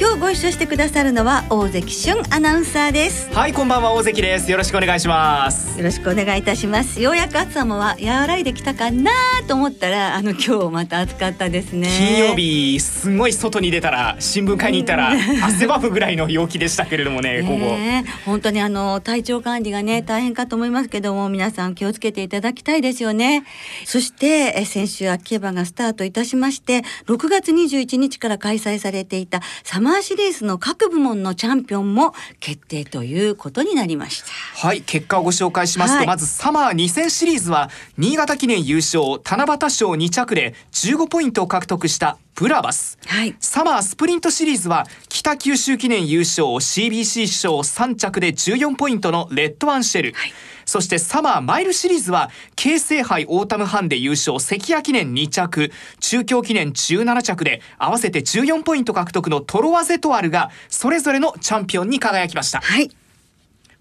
今日ご一緒してくださるのは大関俊アナウンサーです。はいこんばんは大関です。よろしくお願いします。よろしくお願いいたします。ようやく暑さもは和らいできたかなと思ったらあの今日また暑かったですね。金曜日すごい外に出たら新聞会に行ったら汗ばむぐらいの陽気でしたけれどもね午後。本当にあの体調管理がね大変かと思いますけども皆さん気をつけていただきたいですよね。そしてえ先週秋競馬がスタートいたしまして6月21日から開催されていたサママーシリーズの各部門のチャンピオンも決定ということになりました。はい結果をご紹介しますと、はい、まずサマー2000シリーズは新潟記念優勝七夕賞2着で15ポイントを獲得したブラバス、はい、サマースプリントシリーズは北九州記念優勝 CBC 賞3着で14ポイントのレッドアンシェル、はい。そしてサマーマイルシリーズは京成杯オータムハンデ優勝関屋記念2着。中京記念17着で合わせて14ポイント獲得のトロワゼトワルがそれぞれのチャンピオンに輝きました。はい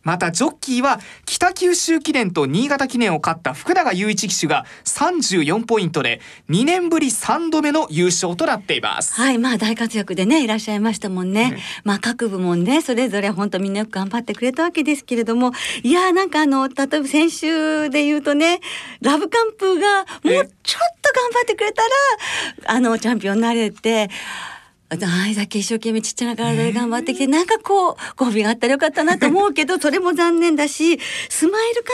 またジョッキーは北九州記念と新潟記念を勝った福永雄一騎手が34ポイントで2年ぶり3度目の優勝となっています。はいまあ大活躍でねいらっしゃいましたもんね、まあ各部門ねそれぞれ本当みんなよく頑張ってくれたわけですけれども。いやなんかあの例えば先週で言うとねラブカンプがもうちょっと頑張ってくれたらあのチャンピオンになれてあれだけ一生懸命ちっちゃな体で頑張ってきて、えー、なんかこうご褒美があったらよかったなと思うけど それも残念だしスマイルカ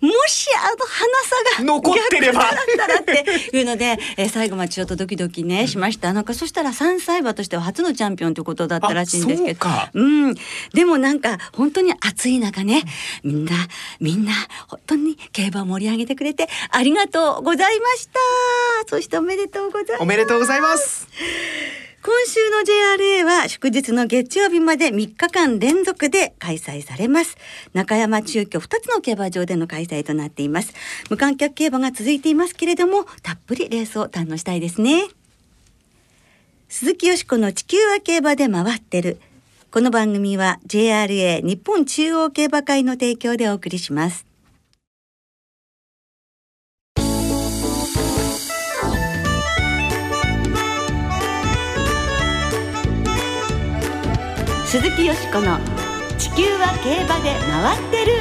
ナももしあの鼻さが残ってれば。だったらっていうので、えー、最後までちょっとドキドキねしました。なんかそしたら3歳馬としては初のチャンピオンということだったらしいんですけどうん。でもなんか本当に暑い中ねみんなみんな本当に競馬を盛り上げてくれてありがとうございました。そしておめでとうございます。おめでとうございます今週の JRA は祝日の月曜日まで3日間連続で開催されます。中山中京2つの競馬場での開催となっています。無観客競馬が続いていますけれども、たっぷりレースを堪能したいですね。鈴木よしこの地球は競馬で回ってる。この番組は JRA 日本中央競馬会の提供でお送りします。鈴木淑子の「地球は競馬で回ってる」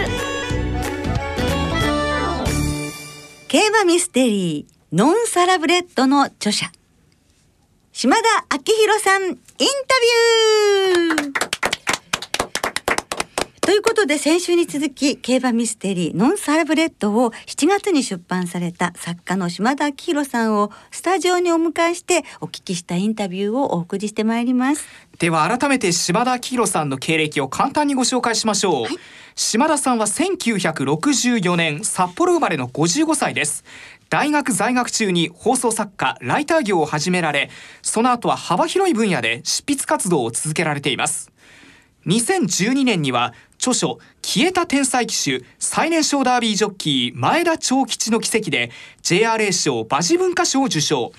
競馬ミステリー「ノンサラブレッド」の著者島田明宏さんインタビュー。ということで先週に続き競馬ミステリーノンサラブレッドを7月に出版された作家の島田明宏さんをスタジオにお迎えしてお聞きしたインタビューをお送りしてまいります。では改めて島田明宏さんの経歴を簡単にご紹介しましょう、はい、島田さんは1964年札幌生まれの55歳です。大学在学中に放送作家ライター業を始められその後は幅広い分野で執筆活動を続けられています。2012年には著書消えた天才騎手最年少ダービージョッキー前田長吉の奇跡で JRA 賞馬事文化賞を受賞。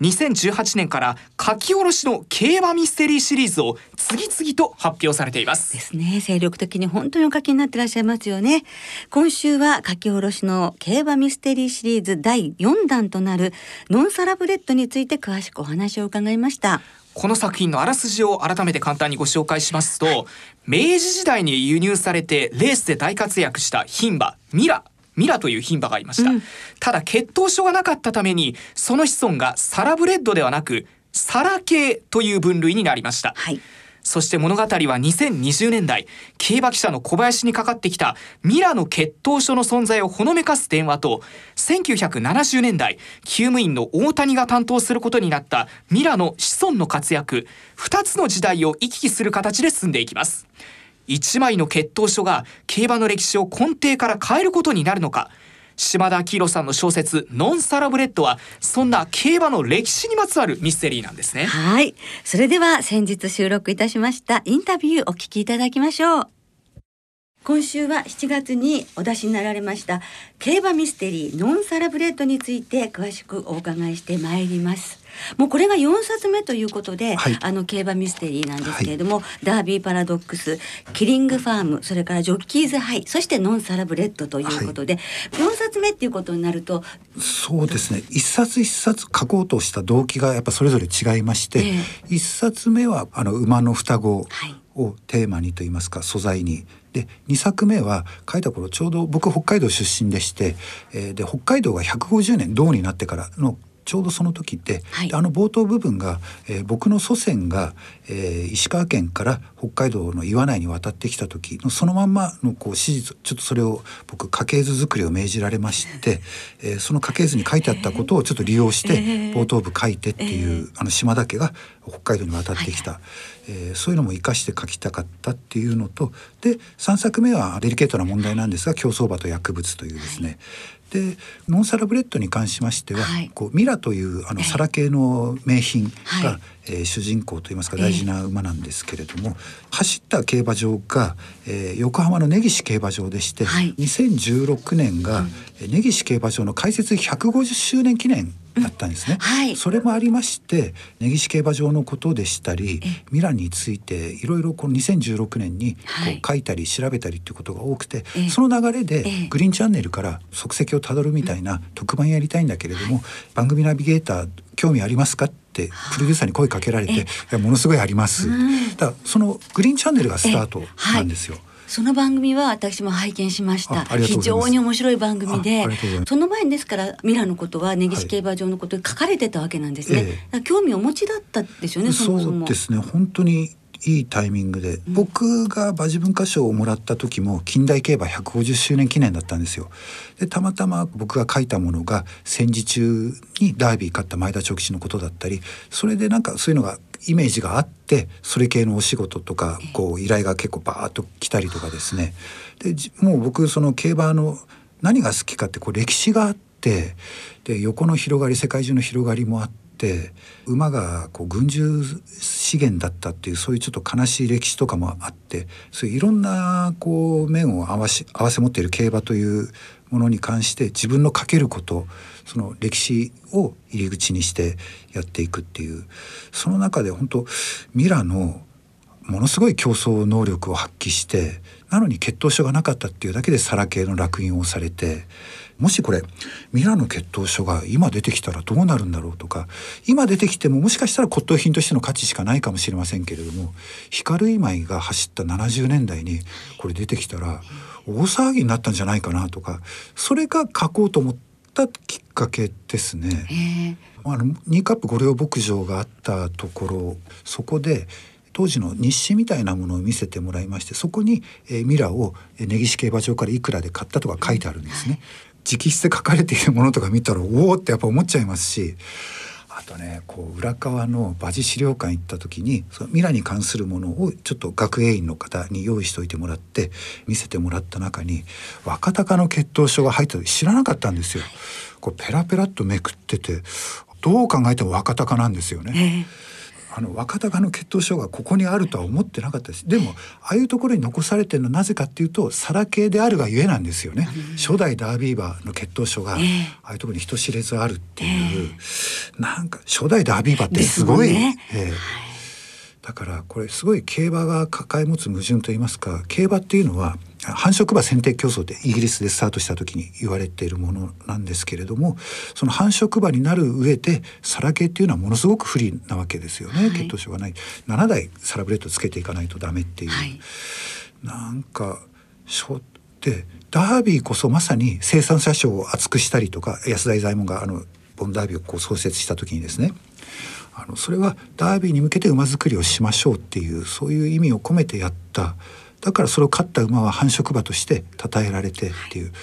2018年から書き下ろしの競馬ミステリーシリーズを次々と発表されています。ですね。精力的に本当にお書きになってらっしゃいますよね。今週は書き下ろしの競馬ミステリーシリーズ第4弾となるノンサラブレッドについて詳しくお話を伺いました。この作品のあらすじを改めて簡単にご紹介しますと、明治時代に輸入されてレースで大活躍した牝馬ミラミラという牝馬がいました、うん、ただ血統書がなかったためにその子孫がサラブレッドではなくサラ系という分類になりました、はい。そして物語は2020年代、競馬記者の小林にかかってきたミラの血統書の存在をほのめかす電話と、1970年代、厩務員の大谷が担当することになったミラの子孫の活躍、2つの時代を行き来する形で進んでいきます。1枚の血統書が競馬の歴史を根底から変えることになるのか、島田明宏さんの小説ノンサラブレッドはそんな競馬の歴史にまつわるミステリーなんですね。はい。それでは先日収録いたしましたインタビューお聞きいただきましょう。今週は7月にお出しになられました競馬ミステリーノンサラブレッドについて詳しくお伺いしてまいります。もうこれが4冊目ということで、はい、あの競馬ミステリーなんですけれども、はい、ダービーパラドックスキリングファームそれからジョッキーズハイそしてノンサラブレッドということで、はい、4冊目っていうことになるとそうですね。一冊一冊書こうとした動機がやっぱそれぞれ違いまして、えー、1冊目はあの馬の双子をテーマにといいますか素材にで2作目は書いた頃ちょうど僕北海道出身でして、えー、で北海道が150年銅になってからのちょうどその時って、はい、あの冒頭部分が、えー、僕の祖先が、えー、石川県から北海道の岩内に渡ってきた時のそのまんまのこう史実ちょっとそれを僕家系図作りを命じられまして、えー、その家系図に書いてあったことをちょっと利用して冒頭部書いてっていう、あの島田家が北海道に渡ってきた、はい、えー、そういうのも生かして書きたかったっていうのとで3作目はデリケートな問題なんですが競走馬と薬物というですね、でノンサラブレッドに関しましては、はい、こうミラというあのサラ系の名品が、はい、えー、主人公といいますか大事な馬なんですけれども、えー、走った競馬場が、えー、横浜の根岸競馬場でして、はい、2016年が、うん、根岸競馬場の開設150周年記念だったんですね、はい、それもありまして根岸競馬場のことでしたりミランについていろいろこの2016年にこう書いたり調べたりっていうことが多くて、はい、その流れでグリーンチャンネルから足跡をたどるみたいな特番やりたいんだけれども、はい、番組ナビゲーター興味ありますか？ってプロデューサーに声かけられて「いやものすごいあります」だからそのグリーンチャンネルがスタートなんですよ。その番組は私も拝見しました。非常に面白い番組でその前にですからミラのことは根岸競馬場のことで書かれてたわけなんですね、はい、興味をお持ちだったですよねそもそも。そうですね。本当にいいタイミングで、うん、僕が馬事文化賞をもらった時も近代競馬150周年記念だったんですよ。でたまたま僕が書いたものが戦時中にダービー勝った前田直樹のことだったりそれでなんかそういうのがイメージがあってそれ系のお仕事とかこう依頼が結構バーッと来たりとかですねでもう僕その競馬の何が好きかってこう歴史があってで横の広がり世界中の広がりもあって。って馬がこう軍需資源だったっていうそういうちょっと悲しい歴史とかもあってそういういろんなこう面を合わし合わせ持っている競馬というものに関して自分のかけることその歴史を入り口にしてやっていくっていう。その中で本当ミラのものすごい競争能力を発揮してなのに血統書がなかったっていうだけでサラ系の烙印をされてもしこれミラの血統書が今出てきたらどうなるんだろうとか今出てきてももしかしたら骨董品としての価値しかないかもしれませんけれども光今井が走った70年代にこれ出てきたら大騒ぎになったんじゃないかなとかそれが書こうと思ったきっかけですね。あのニーカップ御陵牧場があったところそこで当時の日誌みたいなものを見せてもらいましてそこに、えー、ミラを根岸競馬場からいくらで買ったとか書いてあるんですね。直筆で書かれているものとか見たらおおってやっぱ思っちゃいますしあとねこう裏側の馬事資料館行った時にそのミラに関するものをちょっと学芸員の方に用意しておいてもらって見せてもらった中に若鷹の血統書が入った時知らなかったんですよ。こうペラペラっとめくっててどう考えても若鷹なんですよね。えーあの若鷹の血統書がここにあるとは思ってなかったです。でもああいうところに残されてるのはなぜかっていうとサラ系であるがゆえなんですよね、うん、初代ダービー馬の血統書が、ああいうところに人知れずあるっていう、えー、なんか初代ダービー馬ってすごい、ね。えー、だからこれすごい競馬が抱え持つ矛盾といいますか競馬っていうのは繁殖馬選定競争ってイギリスでスタートした時に言われているものなんですけれどもその繁殖馬になる上でサラ系っていうのはものすごく不利なわけですよね、はい、血統症がない。7代サラブレッドつけていかないとダメっていう、はい、なんかでダービーこそまさに生産者賞を厚くしたりとか安田左衛門があのボンダービーをこう創設した時にですねあのそれはダービーに向けて馬作りをしましょうっていうそういう意味を込めてやっただからそれを勝った馬は繁殖馬として称えられてっていう、はい、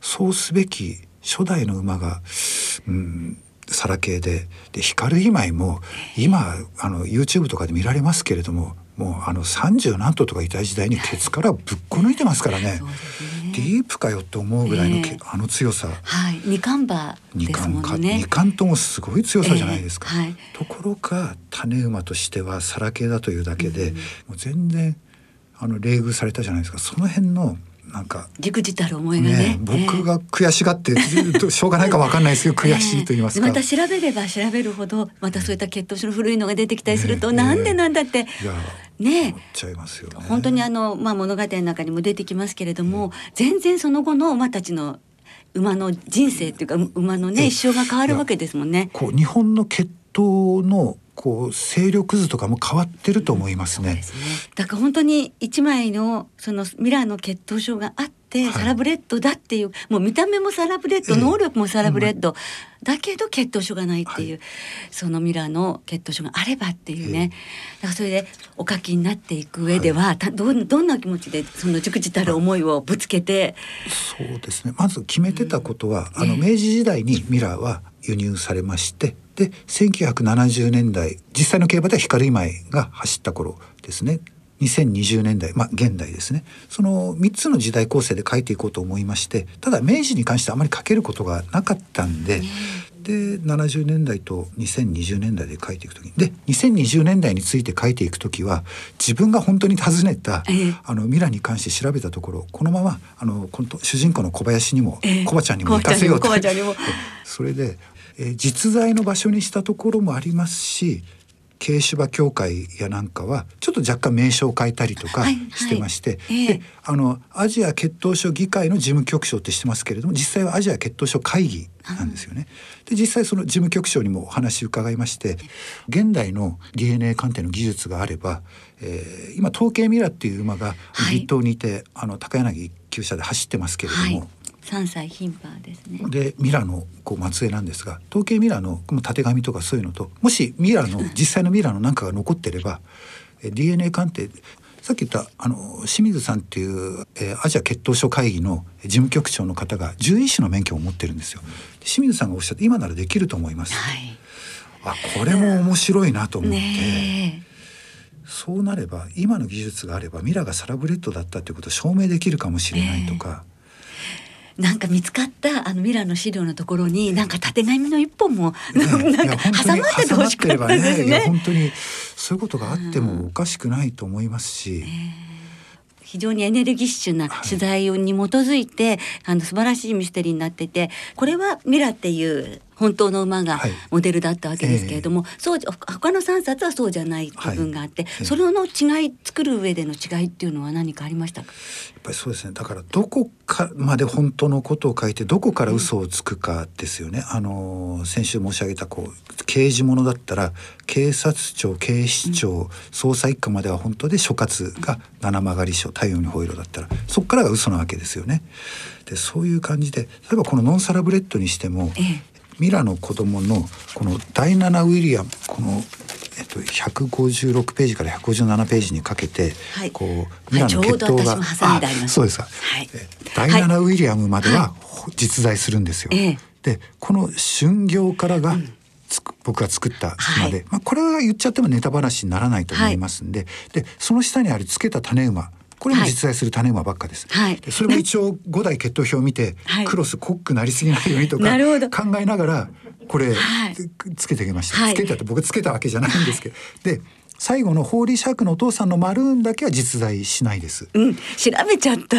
そうすべき初代の馬が、うん、サラ系でで光今井も今あの YouTube とかで見られますけれどももうあの30何頭とかいた時代にケツからぶっこ抜いてますからね。ディープかよって思うぐらいの、えー、あの強さ。はい、二冠馬ですね。二冠ともすごい強さじゃないですか。えーはい、ところが種馬としてはサラ系だというだけで、うん、もう全然あの冷遇されたじゃないですか。その辺のなんかじくじたる思いがね。ね僕が悔しがってしょうがないかわかんないですけど 悔しいと言いますか、また調べれば調べるほどまたそういった血糖症の古いのが出てきたりすると、なんでなんだってね。ちゃいますよ、ね、本当にあの、まあ、物語の中にも出てきますけれども、全然その後の馬たちの馬の人生っていうか馬のね一生が変わるわけですもんね。こう日本の血統のこう勢力図とかも変わってると思いますね。うん、すね。だから本当に一枚のそのミラの血統書があって、はい、サラブレッドだっていうもう見た目もサラブレッド、えー、能力もサラブレッド、だけど血統書がないっていう、はい、そのミラーの血統症があればっていうね、えー、だからそれでお書きになっていく上では、はい、どどんな気持ちでそのじくじたる思いをぶつけて、そうですね。まず決めてたことは、うん、あの明治時代にミラーは輸入されましてで1970年代実際の競馬では光今井が走った頃ですね2020年代まあ現代ですね。その3つの時代構成で書いていこうと思いましてただ明治に関してあまり書けることがなかったんで。で70年代と2020年代で書いていく時で2020年代について書いていく時は自分が本当に訪ねた、えあのミラに関して調べたところこのままあのこの主人公の小林にも、えコバちゃんにも行かせようと。それでえー、実在の場所にしたところもありますし軽種馬協会やなんかはちょっと若干名称を変えたりとかしてまして、はいはい、であのアジア血統症議会の事務局長ってしてますけれども実際はアジア血統症会議なんですよね。で実際その事務局長にもお話伺いまして現代の DNA 鑑定の技術があれば、えー、今統計ミラっていう馬が立東にいて、はい、あの高柳厩舎で走ってますけれども。3歳牝馬ですね。でミラのこう末裔なんですが統計ミラのたてがみとかそういうのともしミラの実際のミラのなんかが残ってれば DNA 鑑定さっき言ったあの清水さんっていう、えー、アジア血統症会議の事務局長の方が獣医師の免許を持ってるんですよ。清水さんがおっしゃって今ならできると思います。はい、あこれも面白いなと思って。そうなれば今の技術があればミラがサラブレッドだったということを証明できるかもしれないとか、なんか見つかったあのミラーの資料のところになんか縦紙の一本も、なんか挟まっててほしかったですね。本当にそういうことがあってもおかしくないと思いますし。非常にエネルギッシュな取材に基づいて、はい、あの素晴らしいミステリーになっててこれはミラっていう本当の馬がモデルだったわけですけれども、はいえ。ー、そう他の3冊はそうじゃない部分があって、はい、それの違い作る上での違いっていうのは何かありましたか？やっぱりそうですね。だからどこかまで本当のことを書いてどこから嘘をつくかですよね、うん、あの先週申し上げたこう刑事物だったら警察庁警視庁、うん、捜査一課までは本当で所轄が七曲り署太陽にほいろだったらそこからが嘘なわけですよね。でそういう感じで例えばこのノンサラブレッドにしても、ええミラの子供のこの第7ウィリアムこのえっと、156ページから157ページにかけて、はい、こうミラの血統が、はい、そうです。か、はい、第7ウィリアムまでは実在するんですよ。はい、でこの春行からが、うん。僕が作った馬で、まあ、これは言っちゃってもネタ話にならないと思いますんで,、でその下にあるつけた種馬これも実在する種馬ばっかです。はい、それも一応五代血統表を見て、はい、クロスコックなりすぎないようにとか考えながらこれ、つけてきました。つけたって僕つけたわけじゃないんですけど、で最後のホーリーシャークのお父さんのマルーンだけは実在しないです。うん、調べちゃった？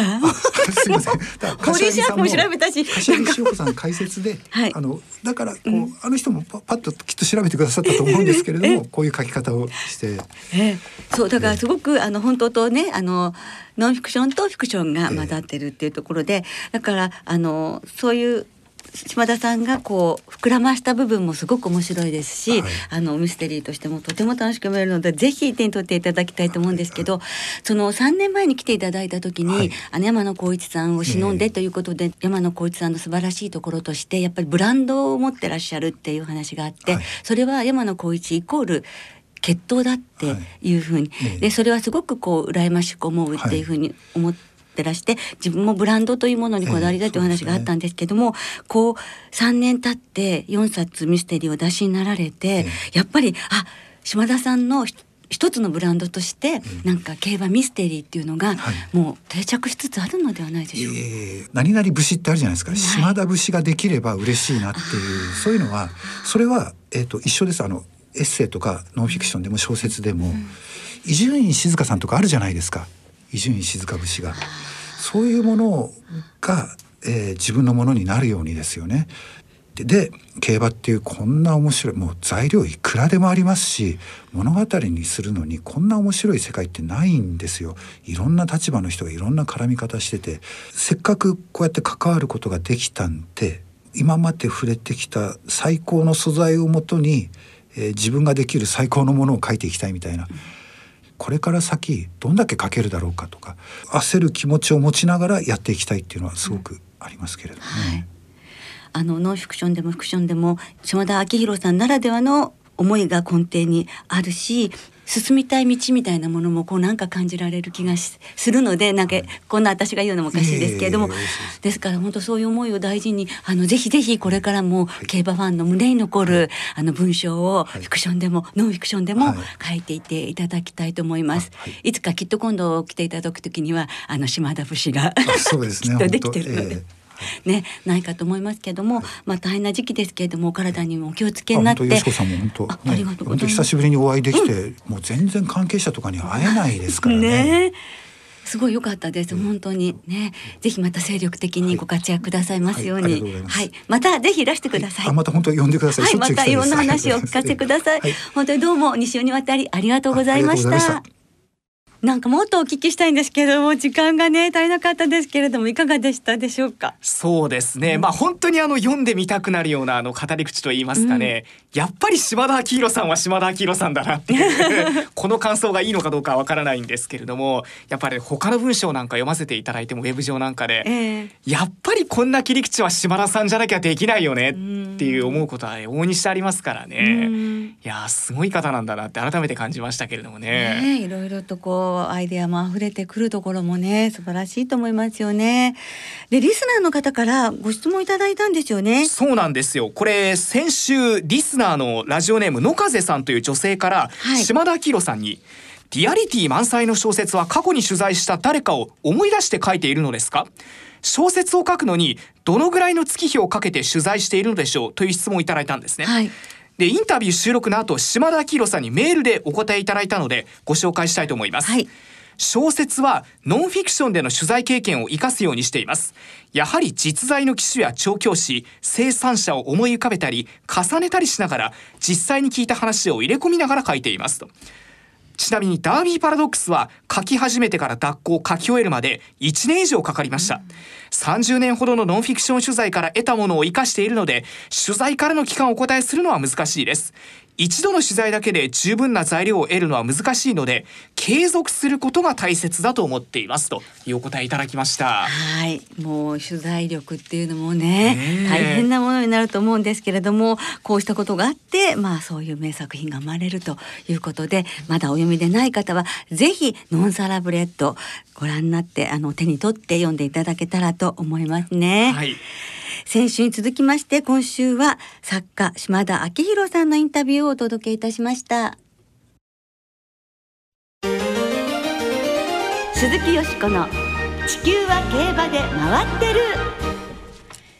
すみません。ホーリーシャークも調べたし、柏木子さん解説で、はい、あのだからこう、うん、あの人もパッときっと調べてくださったと思うんですけれども、こういう書き方をして。えそうだからすごくあの本当とねあのノンフィクションとフィクションが混ざってるっていうところで、だからあのそういう島田さんがこう膨らました部分もすごく面白いですし、はい、あのミステリーとしてもとても楽しく読めるのでぜひ手に取っていただきたいと思うんですけど、はい、その3年前に来ていただいた時に、はい、あの山野光一さんを忍んでということで、山野光一さんの素晴らしいところとしてやっぱりブランドを持ってらっしゃるっていう話があって、それは山野光一イコール血統だっていうふうに、でそれはすごくこう羨ましく思うっていうふうに思って。ってらして自分もブランドというものにこだわりだという話があったんですけども、えこう3年経って4冊ミステリーを出しになられて、えー、やっぱりあ島田さんの一つのブランドとして、なんか競馬ミステリーっていうのが、もう定着しつつあるのではないでしょうか。えー、何々節ってあるじゃないですか、はい、島田節ができれば嬉しいなっていうそういうのはそれは、えーと、一緒です。あのエッセイとかノンフィクションでも小説でも伊集院静香さんとかあるじゃないですか伊集院静節がそういうものが、えー、自分のものになるようにですよね。で競馬っていうこんな面白いもう材料いくらでもありますし物語にするのにこんな面白い世界ってないんですよいろんな立場の人がいろんな絡み方しててせっかくこうやって関わることができたんで今まで触れてきた最高の素材をもとに、えー、自分ができる最高のものを書いていきたいみたいな。これから先どんだけ書けるだろうかとか焦る気持ちを持ちながらやっていきたいっていうのはすごくありますけれどもね。はいあのノンフィクションでもフィクションでも島田昭弘さんならではの思いが根底にあるし進みたい道みたいなものもこうなんか感じられる気がするのでなんかこんな私が言うのもおかしいですけれども、ですから本当そういう思いを大事にあのぜひぜひこれからも競馬ファンの胸に残るあの文章をフィクションでもノンフィクションでも書いていていただきたいと思います。い。つかきっと今度来ていただく時にはあの島田節が きっとできてるので。ねないかと思いますけども、まあ大変な時期ですけれども体にもお気をつけになって。よしこさんも本当、ね、ありがとうございます。久しぶりにお会いできて、うん、もう全然関係者とかに会えないですからね。ねすごい良かったです。本当にね、ぜひまた精力的にご活躍くださいますように。はい、はい、またぜひいらしてください。はい、また本当呼んでください。はい、またいろんな話を聞かせてください。本当にどうも2週にわたりありがとうございました。なんかもっとお聞きしたいんですけれども時間がね足りなかったですけれどもいかがでしたでしょうか？そうですね、うん、まあ本当にあの読んでみたくなるようなあの語り口と言いますかね、うん、やっぱり島田明宏さんは島田明宏さんだなっていう。この感想がいいのかどうかわからないんですけれどもやっぱり他の文章なんか読ませていただいてもウェブ上なんかで、えー、やっぱりこんな切り口は島田さんじゃなきゃできないよねっていう思うことは往々にしてありますからね、うん、いやすごい方なんだなって改めて感じましたけれどもね。ねいろいろとこうアイデアも溢れてくるところもね素晴らしいと思いますよね。でリスナーの方からご質問いただいたんですよね。そうなんですよ。これ先週リスナーのラジオネーム野風さんという女性から、はい、島田明宏さんに。リアリティ満載の小説は過去に取材した誰かを思い出して書いているのですか？小説を書くのにどのぐらいの月日をかけて取材しているのでしょう？という質問をいただいたんですね。はいでインタビュー収録の後島田明宏さんにメールでお答えいただいたのでご紹介したいと思います、はい、小説はノンフィクションでの取材経験を生かすようにしています。やはり実在の機種や調教師生産者を思い浮かべたり重ねたりしながら実際に聞いた話を入れ込みながら書いていますとちなみにダービーパラドックスは書き始めてから脱行書き終えるまで1年以上かかりました。30年ほどのノンフィクション取材から得たものを生かしているので、取材からの期間をお答えするのは難しいです。一度の取材だけで十分な材料を得るのは難しいので継続することが大切だと思っていますというお答えいただきました。はい。もう取材力っていうのもね大変なものになると思うんですけれどもこうしたことがあってまあそういう名作品が生まれるということでまだお読みでない方はぜひノンサラブレッドご覧になってあの手に取って読んでいただけたらと思いますね。はい先週に続きまして今週は作家島田明宏さんのインタビューをお届けいたしました。鈴木よしこの地球は競馬で回ってる。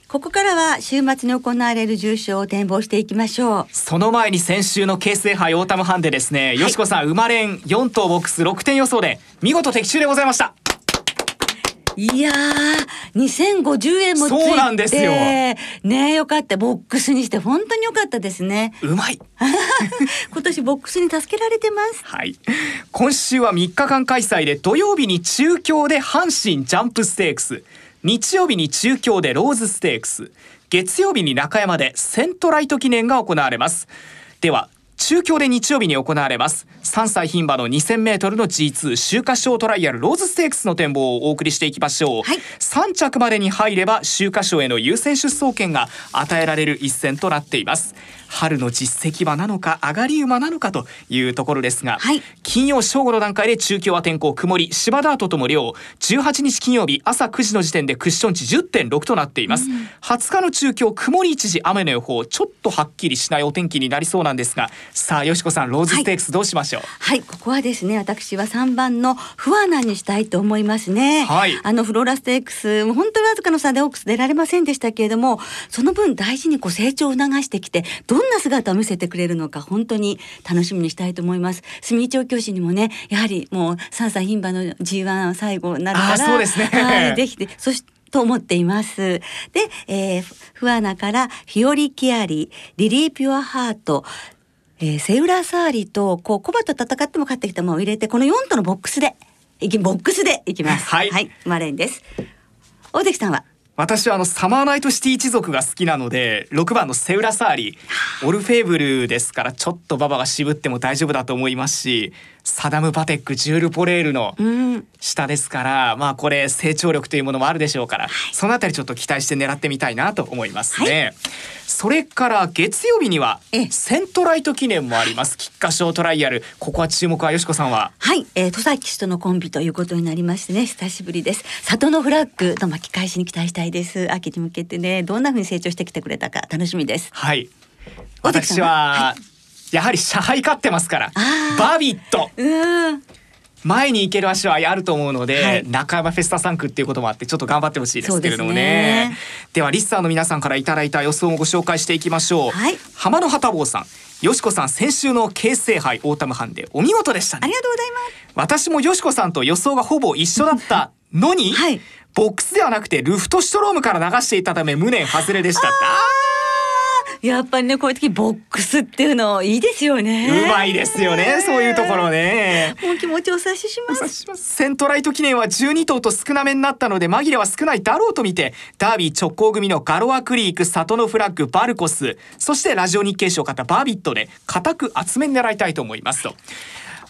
ここからは週末に行われる重賞を展望していきましょう。その前に先週の京成杯オータムハンデですね、はい、よしこさん生まれん4頭ボックス6点予想で見事的中でございましたいやー、2050円もついて。そうなんですよ。ねよかった。ボックスにして本当によかったですね。うまい。今年ボックスに助けられてます。はい。今週は3日間開催で土曜日に中京で阪神ジャンプステークス。日曜日に中京でローズステークス。月曜日に中山でセントライト記念が行われます。では中京で日曜日に行われます。3歳牝馬の 2000m の G2 秋華賞トライアルローズステークスの展望をお送りしていきましょう、はい、3着までに入れば秋華賞への優先出走権が与えられる一戦となっています春の実績馬なのか上がり馬なのかというところですが、はい、金曜正午の段階で中京は天候曇り芝ダートとも量18日金曜日朝9時の時点でクッション値10.6となっています、うん、20日の中京曇り一時雨の予報ちょっとはっきりしないお天気になりそうなんですがさあよしこさんローズステークスどうしましょう、はい、はい、ここはですね私は3番のフワナにしたいと思いますね、はい、あのフローラステークス本当にわずかの差でオークス出られませんでしたけれどもその分大事にこう成長を促してきてどどんな姿を見せてくれるのか本当に楽しみにしたいと思います住井調教師にもねやはりもう三歳牝馬の G1 最後になるからそうですねはいぜひそしてと思っています。で、えー、フアナからフィオリキアリ、リリーピュアハート、えー、セウラサーリとこうコバと戦っても勝ってきた馬を入れてこの4とのボックスでいきボックスでいきます。はい、はい、マレンです。大関さんは？私はあのサマーナイトシティ一族が好きなので6番のセウラサーリオルフェーブルですからちょっと馬場が渋っても大丈夫だと思いますしサダム・パテックジュール・ポレールの下ですから、うん、まあこれ成長力というものもあるでしょうから、はい、そのあたりちょっと期待して狙ってみたいなと思いますね。はい。それから月曜日にはセントライト記念もあります。菊花賞トライアル。ここは注目はよしこさんは？はい、えー、戸崎氏とのコンビということになりましてね久しぶりです。里のフラッグの巻き返しに期待したいです。秋に向けてねどんな風に成長してきてくれたか楽しみです。はい。私は、はい、やはり車配勝ってますからバビット。うん。前に行ける足はあると思うので、はい、中山フェスタ3区っていうこともあってちょっと頑張ってほしいですけれどもね。ではリスターの皆さんからいただいた予想をご紹介していきましょう、はい、浜野旗坊さんよしこさん先週の京成杯オータムハンデお見事でしたね。ありがとうございます。私もよしこさんと予想がほぼ一緒だったのに、はい、ボックスではなくてルフトシュトロームから流していたため無念外れでした。あやっぱりねこういう時ボックスっていうのいいですよね。うまいですよねそういうところね。もう気持ちお察しします。セントライト記念は12頭と少なめになったので紛れは少ないだろうと見てダービー直行組のガロアクリークサトノフラッグヴァルコスそしてラジオ日経賞を勝ったバビットで固く厚めに狙いたいと思いますと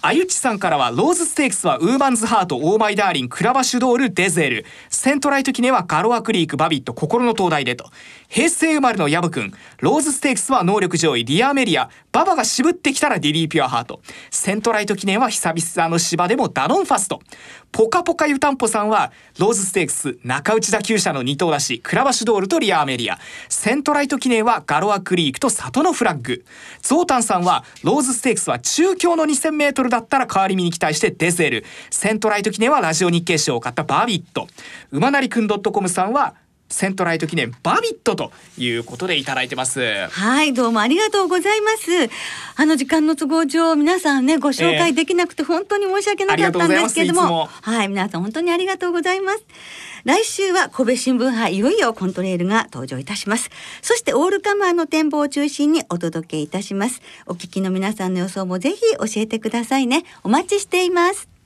あゆちさんからはローズステークスはウーマンズハートオーマイダーリンクラヴァシュドールデゼル。セントライト記念はガロアクリークバビット心の灯台でと。平成生まれのヤブくんローズステークスは能力上位リアアメリア。ババが渋ってきたらリリーピュアハート。セントライト記念は久々の芝でもダノンファスト。ポカポカ湯たんぽさんはローズステークス中内田厩舎の二頭出しクラヴァシュドールとリアアメリア。セントライト記念はガロアクリークとサトノフラッグ。ゾータンさんはローズステークスは中京の2000メートルだったら代わり身に期待してデゼル。セントライト記念はラジオ日経賞を買ったバービット。馬なりくん .com さんはセントライト記念バビットということでいただいてます。はいどうもありがとうございます。あの時間の都合上皆さんねご紹介できなくて本当に申し訳なかったんですけれども、えー、はい皆さん本当にありがとうございます。来週は神戸新聞杯いよいよコントレールが登場いたします。そしてオールカマーの展望を中心にお届けいたします。お聞きの皆さんの予想もぜひ教えてくださいね。お待ちしています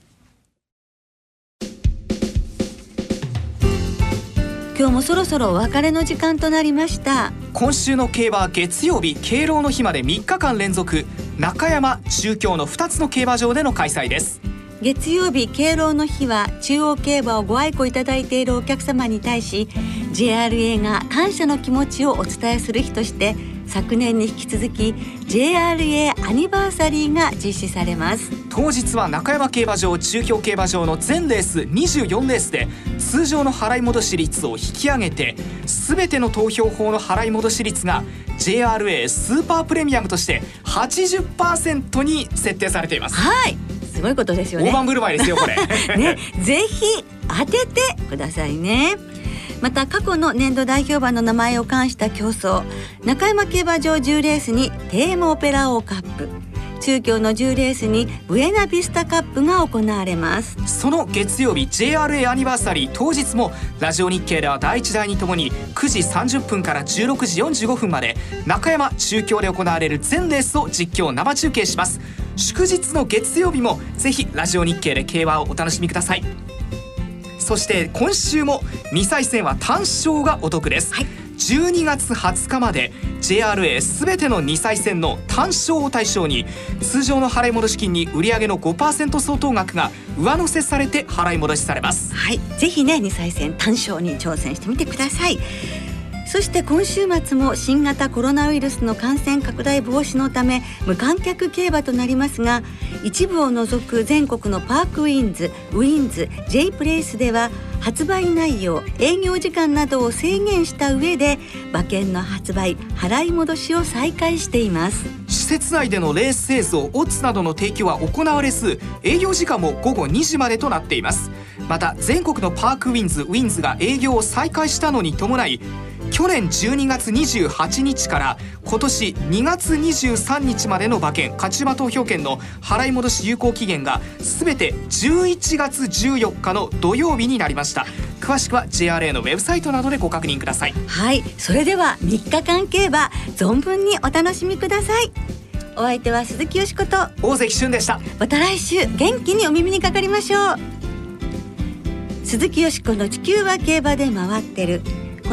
今日もそろそろお別れの時間となりました。今週の競馬は月曜日敬老の日まで3日間連続中山中京の2つの競馬場での開催です。月曜日敬老の日は中央競馬をご愛顧いただいているお客様に対し JRA が感謝の気持ちをお伝えする日として昨年に引き続き JRA アニバーサリーが実施されます。当日は中山競馬場中京競馬場の全レース24レースで通常の払い戻し率を引き上げて全ての投票法の払い戻し率が JRA スーパープレミアムとして80%に設定されています。はいすごいことですよね。大盤振る舞いですよこれ。ねぜひ当ててくださいね。また過去の年度代表馬の名前を冠した競争中山競馬場10レースにテーマオペラ王カップ中京の10レースにブエナビスタカップが行われます。その月曜日 JRA アニバーサリー当日もラジオ日経では第1第2ともに9時30分から16時45分まで中山中京で行われる全レースを実況生中継します。祝日の月曜日もぜひラジオ日経で競馬をお楽しみください。そして今週も2歳戦は単勝がお得です、はい、12月20日まで JRA すべての2歳線の単勝を対象に通常の払い戻し金に売上の5%相当額が上乗せされて払い戻しされます。はい。ぜひね2歳線単勝に挑戦してみてください。そして今週末も新型コロナウイルスの感染拡大防止のため無観客競馬となりますが一部を除く全国のパークウィンズウィンズ J プレイスでは発売内容営業時間などを制限した上で馬券の発売払い戻しを再開しています。施設内でのレース映像オッズなどの提供は行われず営業時間も午後2時までとなっています。また全国のパークウィンズウィンズが営業を再開したのに伴い去年12月28日から今年2月23日までの馬券勝ち馬投票券の払い戻し有効期限がすべて11月14日の土曜日になりました。詳しくは JRA のウェブサイトなどでご確認ください。はい。それでは3日間競馬存分にお楽しみください。お相手は鈴木よしこと大関俊でした。また来週元気にお耳にかかりましょう鈴木よしこの地球は競馬で回ってる